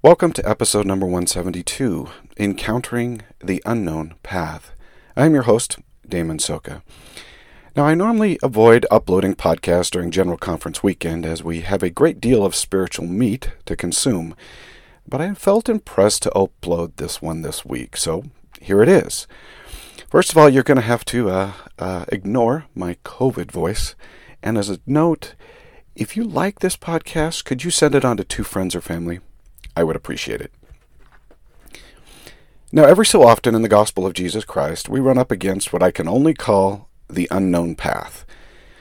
Welcome to episode number 172 Encountering the Unknown Path. I'm your host, Damon Soka. Now, I normally avoid uploading podcasts during General Conference weekend as we have a great deal of spiritual meat to consume, but I felt impressed to upload this one this week, so here it is. First of all, you're going to have to uh, uh, ignore my COVID voice, and as a note, if you like this podcast, could you send it on to two friends or family? I would appreciate it. Now, every so often in the gospel of Jesus Christ, we run up against what I can only call the unknown path.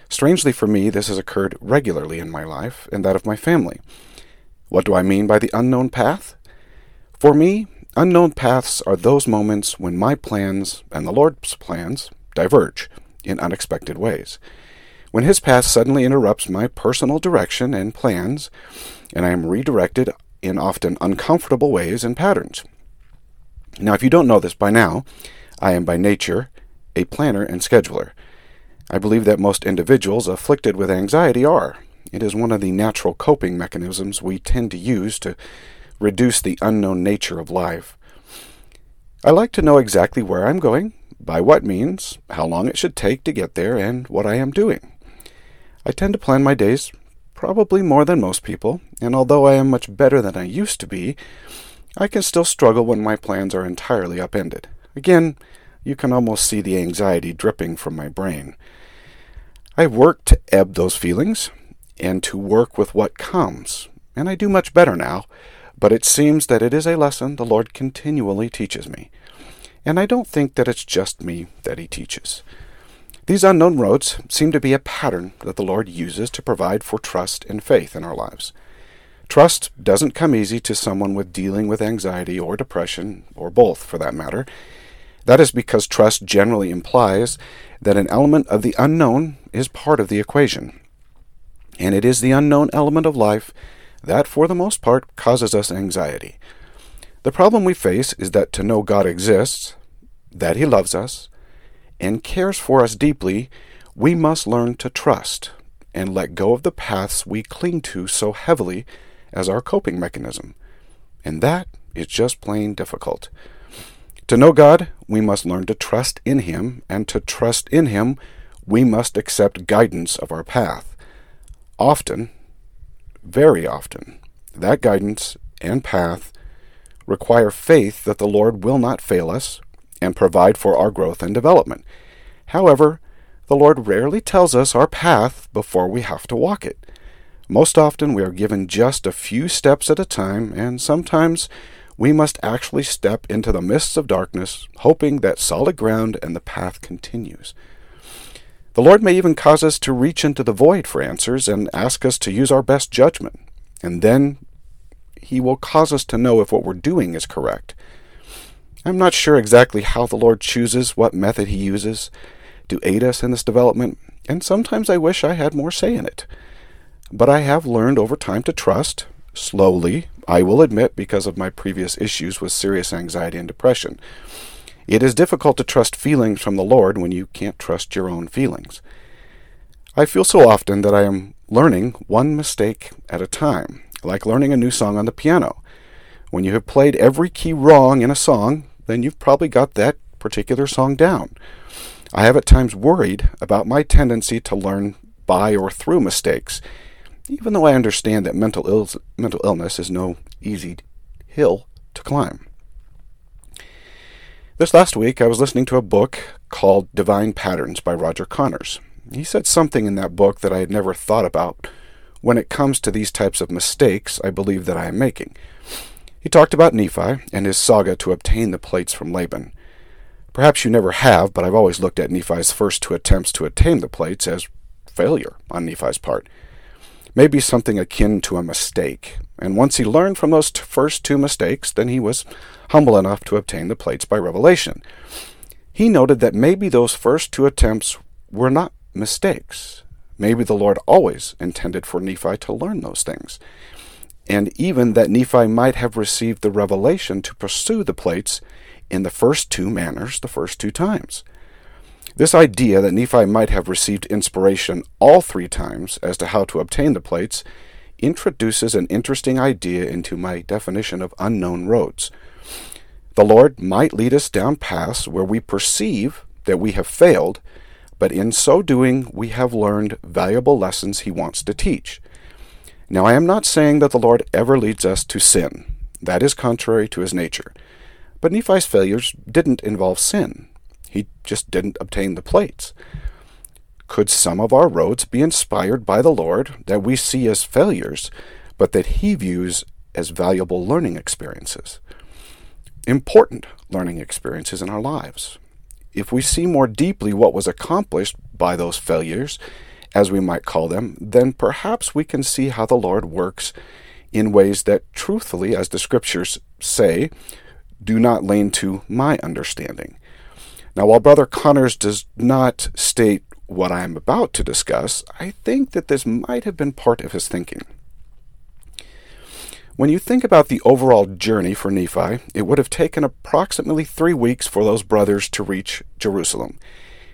Strangely for me, this has occurred regularly in my life and that of my family. What do I mean by the unknown path? For me, unknown paths are those moments when my plans and the Lord's plans diverge in unexpected ways. When His path suddenly interrupts my personal direction and plans, and I am redirected in often uncomfortable ways and patterns. Now, if you don't know this by now, I am by nature a planner and scheduler. I believe that most individuals afflicted with anxiety are. It is one of the natural coping mechanisms we tend to use to reduce the unknown nature of life. I like to know exactly where I'm going, by what means, how long it should take to get there, and what I am doing. I tend to plan my days probably more than most people, and although I am much better than I used to be, I can still struggle when my plans are entirely upended. Again, you can almost see the anxiety dripping from my brain. I've worked to ebb those feelings and to work with what comes, and I do much better now, but it seems that it is a lesson the Lord continually teaches me. And I don't think that it's just me that He teaches. These unknown roads seem to be a pattern that the Lord uses to provide for trust and faith in our lives. Trust doesn't come easy to someone with dealing with anxiety or depression, or both for that matter. That is because trust generally implies that an element of the unknown is part of the equation. And it is the unknown element of life that, for the most part, causes us anxiety. The problem we face is that to know God exists, that He loves us, and cares for us deeply, we must learn to trust and let go of the paths we cling to so heavily as our coping mechanism. And that is just plain difficult. To know God, we must learn to trust in Him, and to trust in Him, we must accept guidance of our path. Often, very often, that guidance and path require faith that the Lord will not fail us and provide for our growth and development. However, the Lord rarely tells us our path before we have to walk it. Most often we are given just a few steps at a time, and sometimes we must actually step into the mists of darkness, hoping that solid ground and the path continues. The Lord may even cause us to reach into the void for answers and ask us to use our best judgment, and then He will cause us to know if what we're doing is correct. I'm not sure exactly how the Lord chooses what method He uses to aid us in this development, and sometimes I wish I had more say in it. But I have learned over time to trust, slowly, I will admit, because of my previous issues with serious anxiety and depression. It is difficult to trust feelings from the Lord when you can't trust your own feelings. I feel so often that I am learning one mistake at a time, like learning a new song on the piano. When you have played every key wrong in a song, then you've probably got that particular song down. I have at times worried about my tendency to learn by or through mistakes, even though I understand that mental, Ill- mental illness is no easy hill to climb. This last week, I was listening to a book called Divine Patterns by Roger Connors. He said something in that book that I had never thought about when it comes to these types of mistakes I believe that I am making. He talked about Nephi and his saga to obtain the plates from Laban. Perhaps you never have, but I've always looked at Nephi's first two attempts to attain the plates as failure on Nephi's part. Maybe something akin to a mistake. And once he learned from those t- first two mistakes, then he was humble enough to obtain the plates by revelation. He noted that maybe those first two attempts were not mistakes. Maybe the Lord always intended for Nephi to learn those things and even that Nephi might have received the revelation to pursue the plates in the first two manners, the first two times. This idea that Nephi might have received inspiration all three times as to how to obtain the plates introduces an interesting idea into my definition of unknown roads. The Lord might lead us down paths where we perceive that we have failed, but in so doing we have learned valuable lessons He wants to teach. Now, I am not saying that the Lord ever leads us to sin. That is contrary to His nature. But Nephi's failures didn't involve sin. He just didn't obtain the plates. Could some of our roads be inspired by the Lord that we see as failures, but that He views as valuable learning experiences? Important learning experiences in our lives. If we see more deeply what was accomplished by those failures, as we might call them, then perhaps we can see how the Lord works in ways that, truthfully, as the scriptures say, do not lean to my understanding. Now, while Brother Connors does not state what I am about to discuss, I think that this might have been part of his thinking. When you think about the overall journey for Nephi, it would have taken approximately three weeks for those brothers to reach Jerusalem.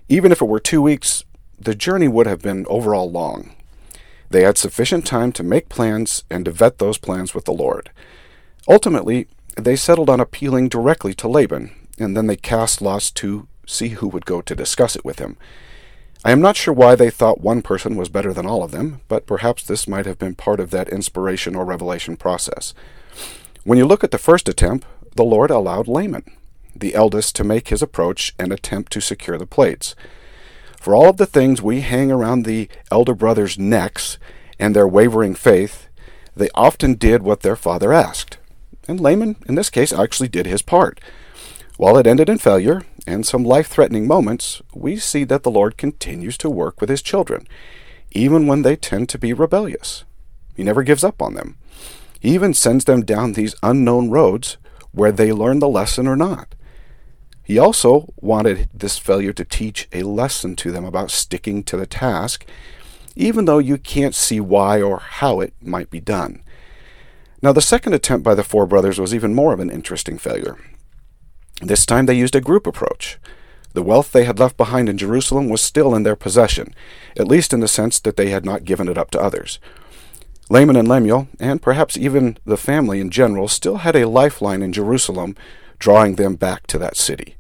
Even if it were two weeks, the journey would have been overall long. They had sufficient time to make plans and to vet those plans with the Lord. Ultimately, they settled on appealing directly to Laban, and then they cast lots to see who would go to discuss it with him. I am not sure why they thought one person was better than all of them, but perhaps this might have been part of that inspiration or revelation process. When you look at the first attempt, the Lord allowed Laman, the eldest, to make his approach and attempt to secure the plates. For all of the things we hang around the elder brothers' necks and their wavering faith, they often did what their father asked. And Laman, in this case, actually did his part. While it ended in failure and some life threatening moments, we see that the Lord continues to work with his children, even when they tend to be rebellious. He never gives up on them. He even sends them down these unknown roads where they learn the lesson or not. He also wanted this failure to teach a lesson to them about sticking to the task, even though you can't see why or how it might be done. Now, the second attempt by the four brothers was even more of an interesting failure. This time they used a group approach. The wealth they had left behind in Jerusalem was still in their possession, at least in the sense that they had not given it up to others. Laman and Lemuel, and perhaps even the family in general, still had a lifeline in Jerusalem drawing them back to that city.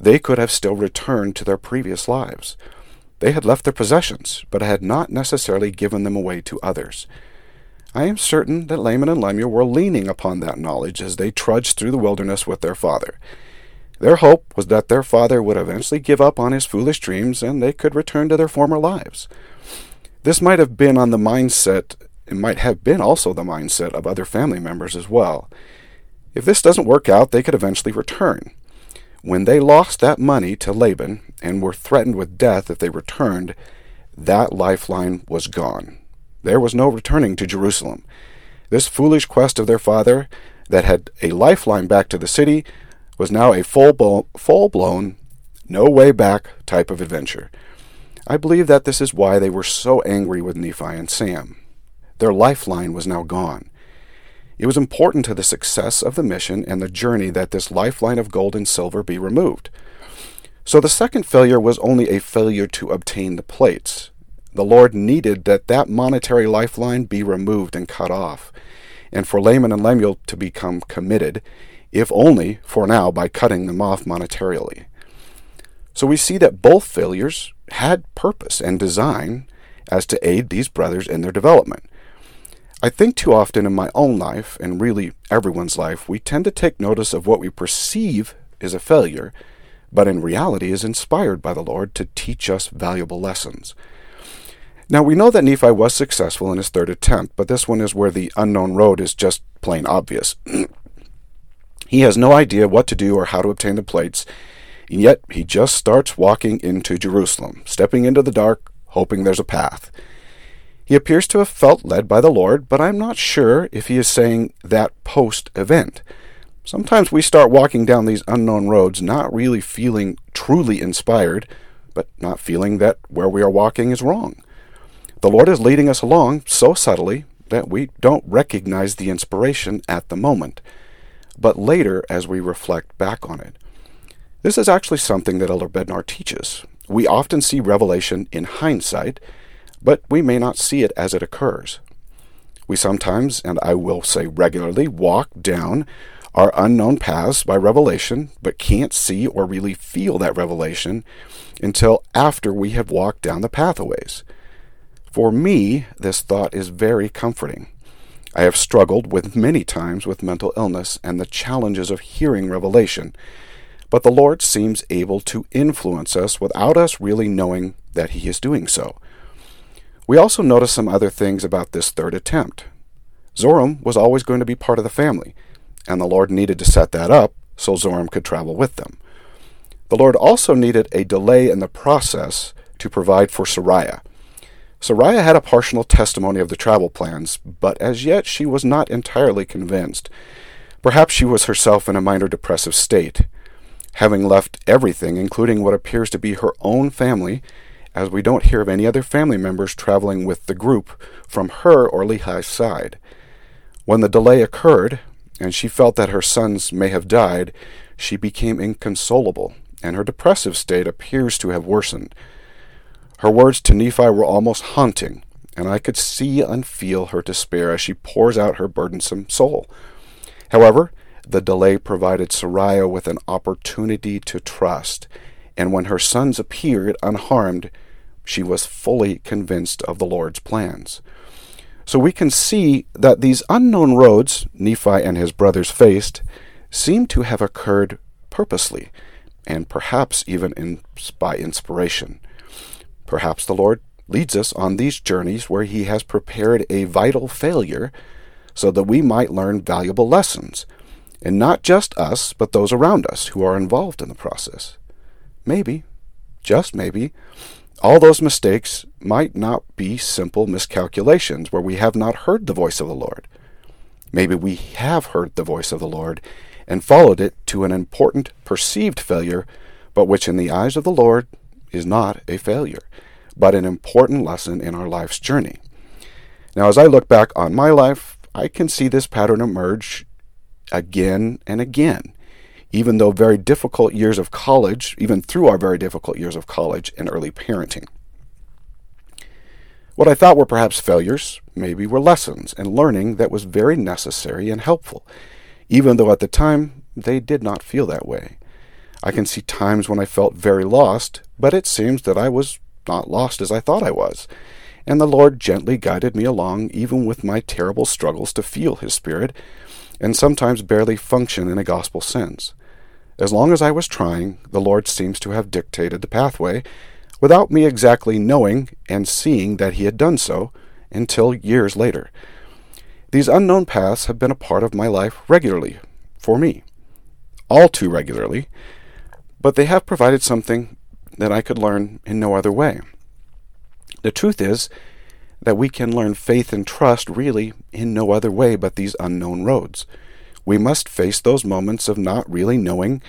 They could have still returned to their previous lives. They had left their possessions, but had not necessarily given them away to others. I am certain that Laman and Lemuel were leaning upon that knowledge as they trudged through the wilderness with their father. Their hope was that their father would eventually give up on his foolish dreams and they could return to their former lives. This might have been on the mindset, it might have been also the mindset of other family members as well. If this doesn't work out, they could eventually return. When they lost that money to Laban and were threatened with death if they returned, that lifeline was gone. There was no returning to Jerusalem. This foolish quest of their father, that had a lifeline back to the city, was now a full, blown, no way back type of adventure. I believe that this is why they were so angry with Nephi and Sam. Their lifeline was now gone. It was important to the success of the mission and the journey that this lifeline of gold and silver be removed. So the second failure was only a failure to obtain the plates. The Lord needed that that monetary lifeline be removed and cut off, and for Laman and Lemuel to become committed, if only for now by cutting them off monetarily. So we see that both failures had purpose and design as to aid these brothers in their development. I think too often in my own life, and really everyone's life, we tend to take notice of what we perceive is a failure, but in reality is inspired by the Lord to teach us valuable lessons. Now we know that Nephi was successful in his third attempt, but this one is where the unknown road is just plain obvious. he has no idea what to do or how to obtain the plates, and yet he just starts walking into Jerusalem, stepping into the dark, hoping there's a path. He appears to have felt led by the Lord, but I'm not sure if he is saying that post event. Sometimes we start walking down these unknown roads not really feeling truly inspired, but not feeling that where we are walking is wrong. The Lord is leading us along so subtly that we don't recognize the inspiration at the moment, but later as we reflect back on it. This is actually something that Elder Bednar teaches. We often see revelation in hindsight but we may not see it as it occurs. We sometimes, and I will say regularly, walk down our unknown paths by revelation, but can't see or really feel that revelation until after we have walked down the pathways. For me, this thought is very comforting. I have struggled with many times with mental illness and the challenges of hearing revelation, but the Lord seems able to influence us without us really knowing that He is doing so. We also notice some other things about this third attempt. Zoram was always going to be part of the family, and the Lord needed to set that up so Zoram could travel with them. The Lord also needed a delay in the process to provide for Sariah. Sariah had a partial testimony of the travel plans, but as yet she was not entirely convinced. Perhaps she was herself in a minor depressive state. Having left everything, including what appears to be her own family, as we don't hear of any other family members traveling with the group from her or Lehi's side. When the delay occurred, and she felt that her sons may have died, she became inconsolable, and her depressive state appears to have worsened. Her words to Nephi were almost haunting, and I could see and feel her despair as she pours out her burdensome soul. However, the delay provided Sariah with an opportunity to trust, and when her sons appeared unharmed, she was fully convinced of the Lord's plans. So we can see that these unknown roads Nephi and his brothers faced seem to have occurred purposely, and perhaps even in, by inspiration. Perhaps the Lord leads us on these journeys where He has prepared a vital failure so that we might learn valuable lessons, and not just us, but those around us who are involved in the process. Maybe, just maybe, all those mistakes might not be simple miscalculations where we have not heard the voice of the Lord. Maybe we have heard the voice of the Lord and followed it to an important perceived failure, but which in the eyes of the Lord is not a failure, but an important lesson in our life's journey. Now, as I look back on my life, I can see this pattern emerge again and again even though very difficult years of college, even through our very difficult years of college and early parenting. What I thought were perhaps failures, maybe were lessons and learning that was very necessary and helpful, even though at the time they did not feel that way. I can see times when I felt very lost, but it seems that I was not lost as I thought I was, and the Lord gently guided me along even with my terrible struggles to feel His Spirit, and sometimes barely function in a gospel sense. As long as I was trying, the Lord seems to have dictated the pathway, without me exactly knowing and seeing that He had done so until years later. These unknown paths have been a part of my life regularly, for me, all too regularly, but they have provided something that I could learn in no other way. The truth is that we can learn faith and trust really in no other way but these unknown roads we must face those moments of not really knowing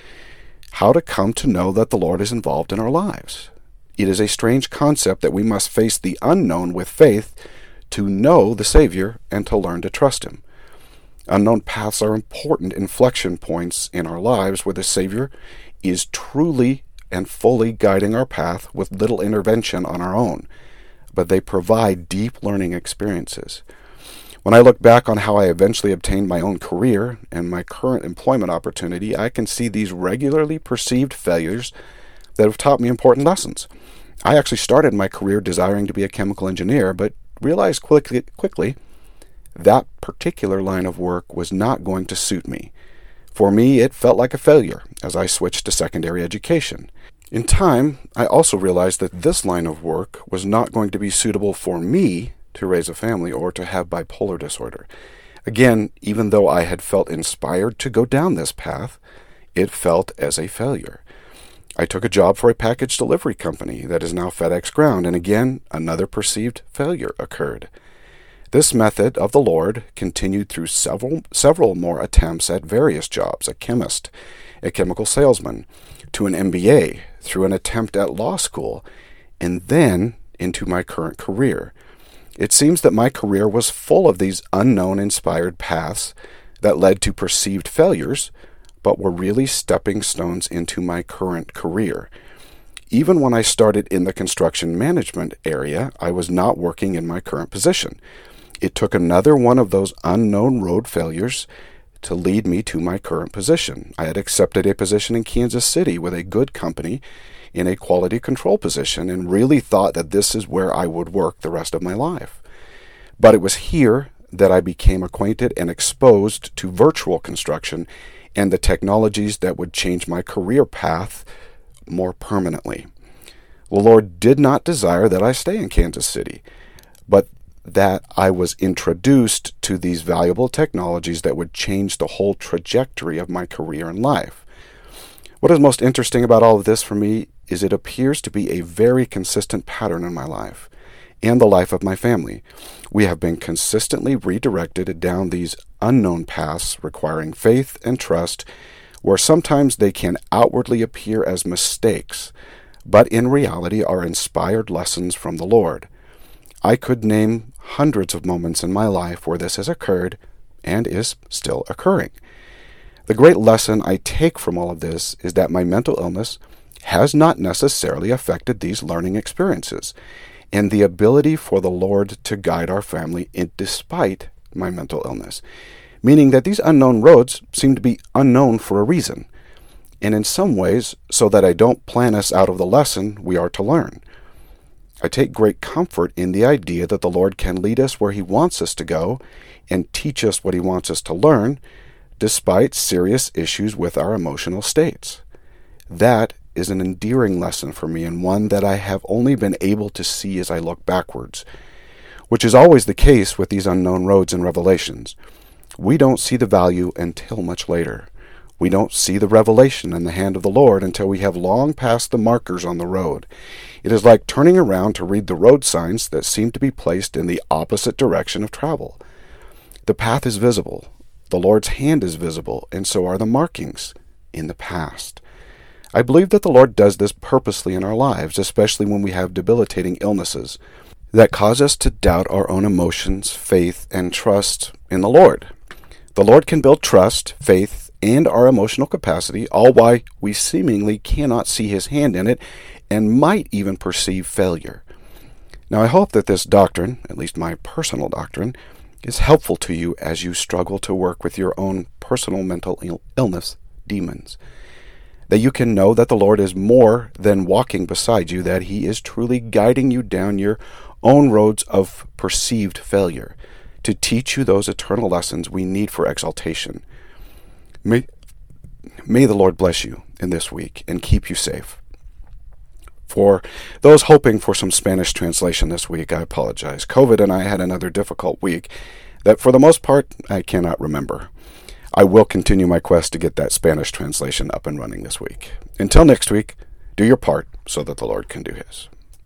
how to come to know that the Lord is involved in our lives. It is a strange concept that we must face the unknown with faith to know the Savior and to learn to trust Him. Unknown paths are important inflection points in our lives where the Savior is truly and fully guiding our path with little intervention on our own, but they provide deep learning experiences. When I look back on how I eventually obtained my own career and my current employment opportunity, I can see these regularly perceived failures that have taught me important lessons. I actually started my career desiring to be a chemical engineer, but realized quickly, quickly that particular line of work was not going to suit me. For me, it felt like a failure as I switched to secondary education. In time, I also realized that this line of work was not going to be suitable for me to raise a family or to have bipolar disorder. Again, even though I had felt inspired to go down this path, it felt as a failure. I took a job for a package delivery company that is now FedEx Ground, and again, another perceived failure occurred. This method of the Lord continued through several, several more attempts at various jobs a chemist, a chemical salesman, to an MBA, through an attempt at law school, and then into my current career. It seems that my career was full of these unknown inspired paths that led to perceived failures, but were really stepping stones into my current career. Even when I started in the construction management area, I was not working in my current position. It took another one of those unknown road failures to lead me to my current position. I had accepted a position in Kansas City with a good company in a quality control position and really thought that this is where I would work the rest of my life. But it was here that I became acquainted and exposed to virtual construction and the technologies that would change my career path more permanently. The Lord did not desire that I stay in Kansas City, but that I was introduced to these valuable technologies that would change the whole trajectory of my career and life. What is most interesting about all of this for me is it appears to be a very consistent pattern in my life and the life of my family. We have been consistently redirected down these unknown paths requiring faith and trust, where sometimes they can outwardly appear as mistakes, but in reality are inspired lessons from the Lord. I could name hundreds of moments in my life where this has occurred and is still occurring. The great lesson I take from all of this is that my mental illness has not necessarily affected these learning experiences and the ability for the Lord to guide our family in, despite my mental illness, meaning that these unknown roads seem to be unknown for a reason, and in some ways so that I don't plan us out of the lesson we are to learn. I take great comfort in the idea that the Lord can lead us where He wants us to go and teach us what He wants us to learn, despite serious issues with our emotional states. That is an endearing lesson for me and one that I have only been able to see as I look backwards, which is always the case with these unknown roads and revelations. We don't see the value until much later. We don't see the revelation in the hand of the Lord until we have long passed the markers on the road. It is like turning around to read the road signs that seem to be placed in the opposite direction of travel. The path is visible, the Lord's hand is visible, and so are the markings in the past. I believe that the Lord does this purposely in our lives, especially when we have debilitating illnesses that cause us to doubt our own emotions, faith, and trust in the Lord. The Lord can build trust, faith, and our emotional capacity, all while we seemingly cannot see His hand in it and might even perceive failure. Now, I hope that this doctrine, at least my personal doctrine, is helpful to you as you struggle to work with your own personal mental illness demons that you can know that the Lord is more than walking beside you, that He is truly guiding you down your own roads of perceived failure to teach you those eternal lessons we need for exaltation. May, may the Lord bless you in this week and keep you safe. For those hoping for some Spanish translation this week, I apologize. COVID and I had another difficult week that, for the most part, I cannot remember. I will continue my quest to get that Spanish translation up and running this week. Until next week, do your part so that the Lord can do his.